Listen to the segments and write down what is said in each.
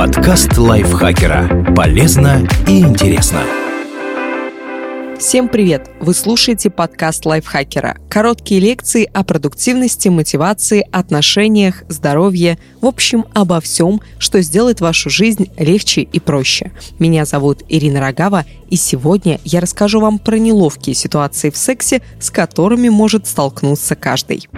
Подкаст лайфхакера. Полезно и интересно. Всем привет! Вы слушаете подкаст лайфхакера. Короткие лекции о продуктивности, мотивации, отношениях, здоровье, в общем, обо всем, что сделает вашу жизнь легче и проще. Меня зовут Ирина Рогава, и сегодня я расскажу вам про неловкие ситуации в сексе, с которыми может столкнуться каждый.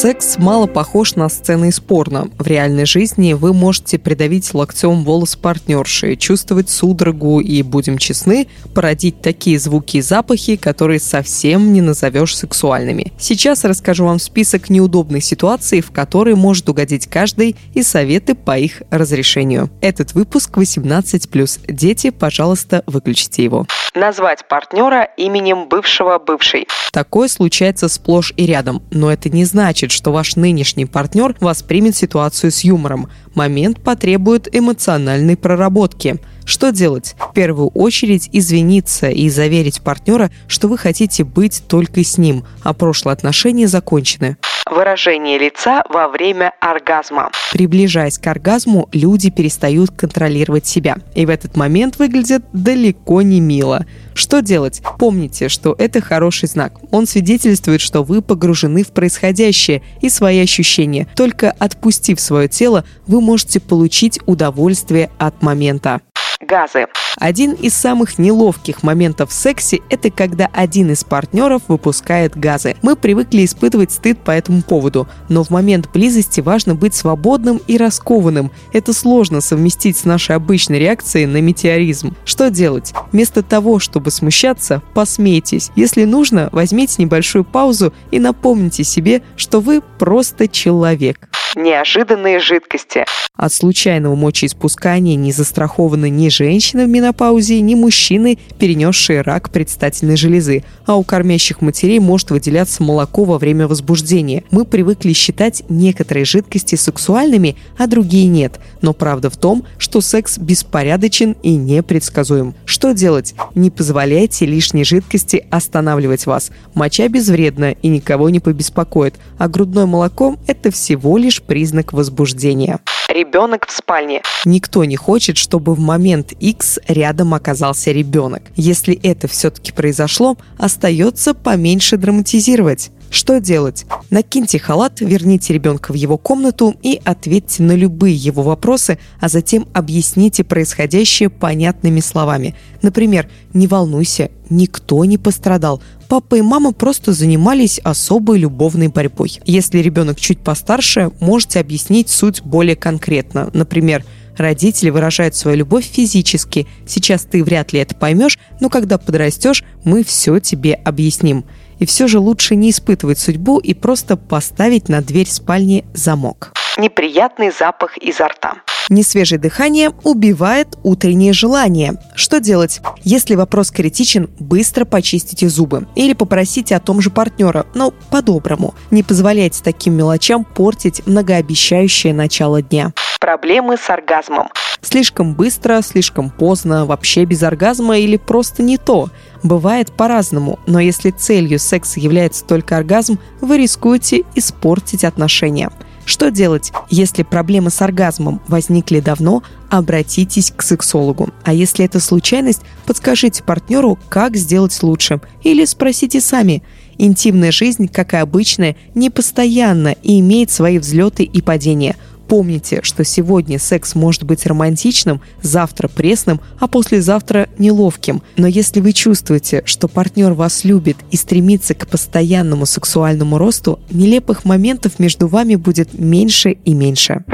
Секс мало похож на сцены из порно. В реальной жизни вы можете придавить локтем волос партнерши, чувствовать судорогу и, будем честны, породить такие звуки и запахи, которые совсем не назовешь сексуальными. Сейчас расскажу вам список неудобных ситуаций, в которые может угодить каждый, и советы по их разрешению. Этот выпуск 18+. Дети, пожалуйста, выключите его. Назвать партнера именем бывшего бывшей. Такое случается сплошь и рядом, но это не значит, что ваш нынешний партнер воспримет ситуацию с юмором. Момент потребует эмоциональной проработки. Что делать? В первую очередь извиниться и заверить партнера, что вы хотите быть только с ним, а прошлые отношения закончены выражение лица во время оргазма. Приближаясь к оргазму, люди перестают контролировать себя. И в этот момент выглядят далеко не мило. Что делать? Помните, что это хороший знак. Он свидетельствует, что вы погружены в происходящее и свои ощущения. Только отпустив свое тело, вы можете получить удовольствие от момента газы. Один из самых неловких моментов в сексе – это когда один из партнеров выпускает газы. Мы привыкли испытывать стыд по этому поводу, но в момент близости важно быть свободным и раскованным. Это сложно совместить с нашей обычной реакцией на метеоризм. Что делать? Вместо того, чтобы смущаться, посмейтесь. Если нужно, возьмите небольшую паузу и напомните себе, что вы просто человек неожиданные жидкости. От случайного мочеиспускания не застрахованы ни женщины в менопаузе, ни мужчины, перенесшие рак предстательной железы, а у кормящих матерей может выделяться молоко во время возбуждения. Мы привыкли считать некоторые жидкости сексуальными, а другие нет. Но правда в том, что секс беспорядочен и непредсказуем. Что делать? Не позволяйте лишней жидкости останавливать вас. Моча безвредна и никого не побеспокоит, а грудное молоко – это всего лишь лишь признак возбуждения. Ребенок в спальне. Никто не хочет, чтобы в момент X рядом оказался ребенок. Если это все-таки произошло, остается поменьше драматизировать. Что делать? Накиньте халат, верните ребенка в его комнату и ответьте на любые его вопросы, а затем объясните происходящее понятными словами. Например, «Не волнуйся, никто не пострадал. Папа и мама просто занимались особой любовной борьбой». Если ребенок чуть постарше, можете объяснить суть более конкретно. Например, Родители выражают свою любовь физически. Сейчас ты вряд ли это поймешь, но когда подрастешь, мы все тебе объясним. И все же лучше не испытывать судьбу и просто поставить на дверь спальни замок. Неприятный запах изо рта. Несвежее дыхание убивает утреннее желание. Что делать? Если вопрос критичен, быстро почистите зубы или попросите о том же партнера, но по-доброму. Не позволяйте таким мелочам портить многообещающее начало дня. Проблемы с оргазмом. Слишком быстро, слишком поздно, вообще без оргазма или просто не то. Бывает по-разному, но если целью секса является только оргазм, вы рискуете испортить отношения. Что делать? Если проблемы с оргазмом возникли давно, обратитесь к сексологу. А если это случайность, подскажите партнеру, как сделать лучше. Или спросите сами. Интимная жизнь, как и обычная, не постоянна и имеет свои взлеты и падения – Помните, что сегодня секс может быть романтичным, завтра пресным, а послезавтра неловким. Но если вы чувствуете, что партнер вас любит и стремится к постоянному сексуальному росту, нелепых моментов между вами будет меньше и меньше.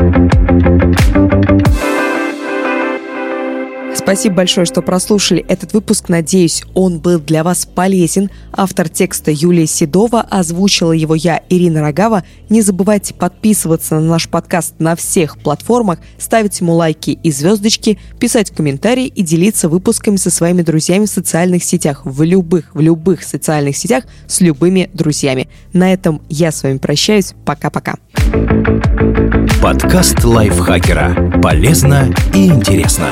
Спасибо большое, что прослушали этот выпуск. Надеюсь, он был для вас полезен. Автор текста Юлия Седова, озвучила его я, Ирина Рогава. Не забывайте подписываться на наш подкаст на всех платформах, ставить ему лайки и звездочки, писать комментарии и делиться выпусками со своими друзьями в социальных сетях, в любых, в любых социальных сетях с любыми друзьями. На этом я с вами прощаюсь. Пока-пока. Подкаст лайфхакера. Полезно и интересно.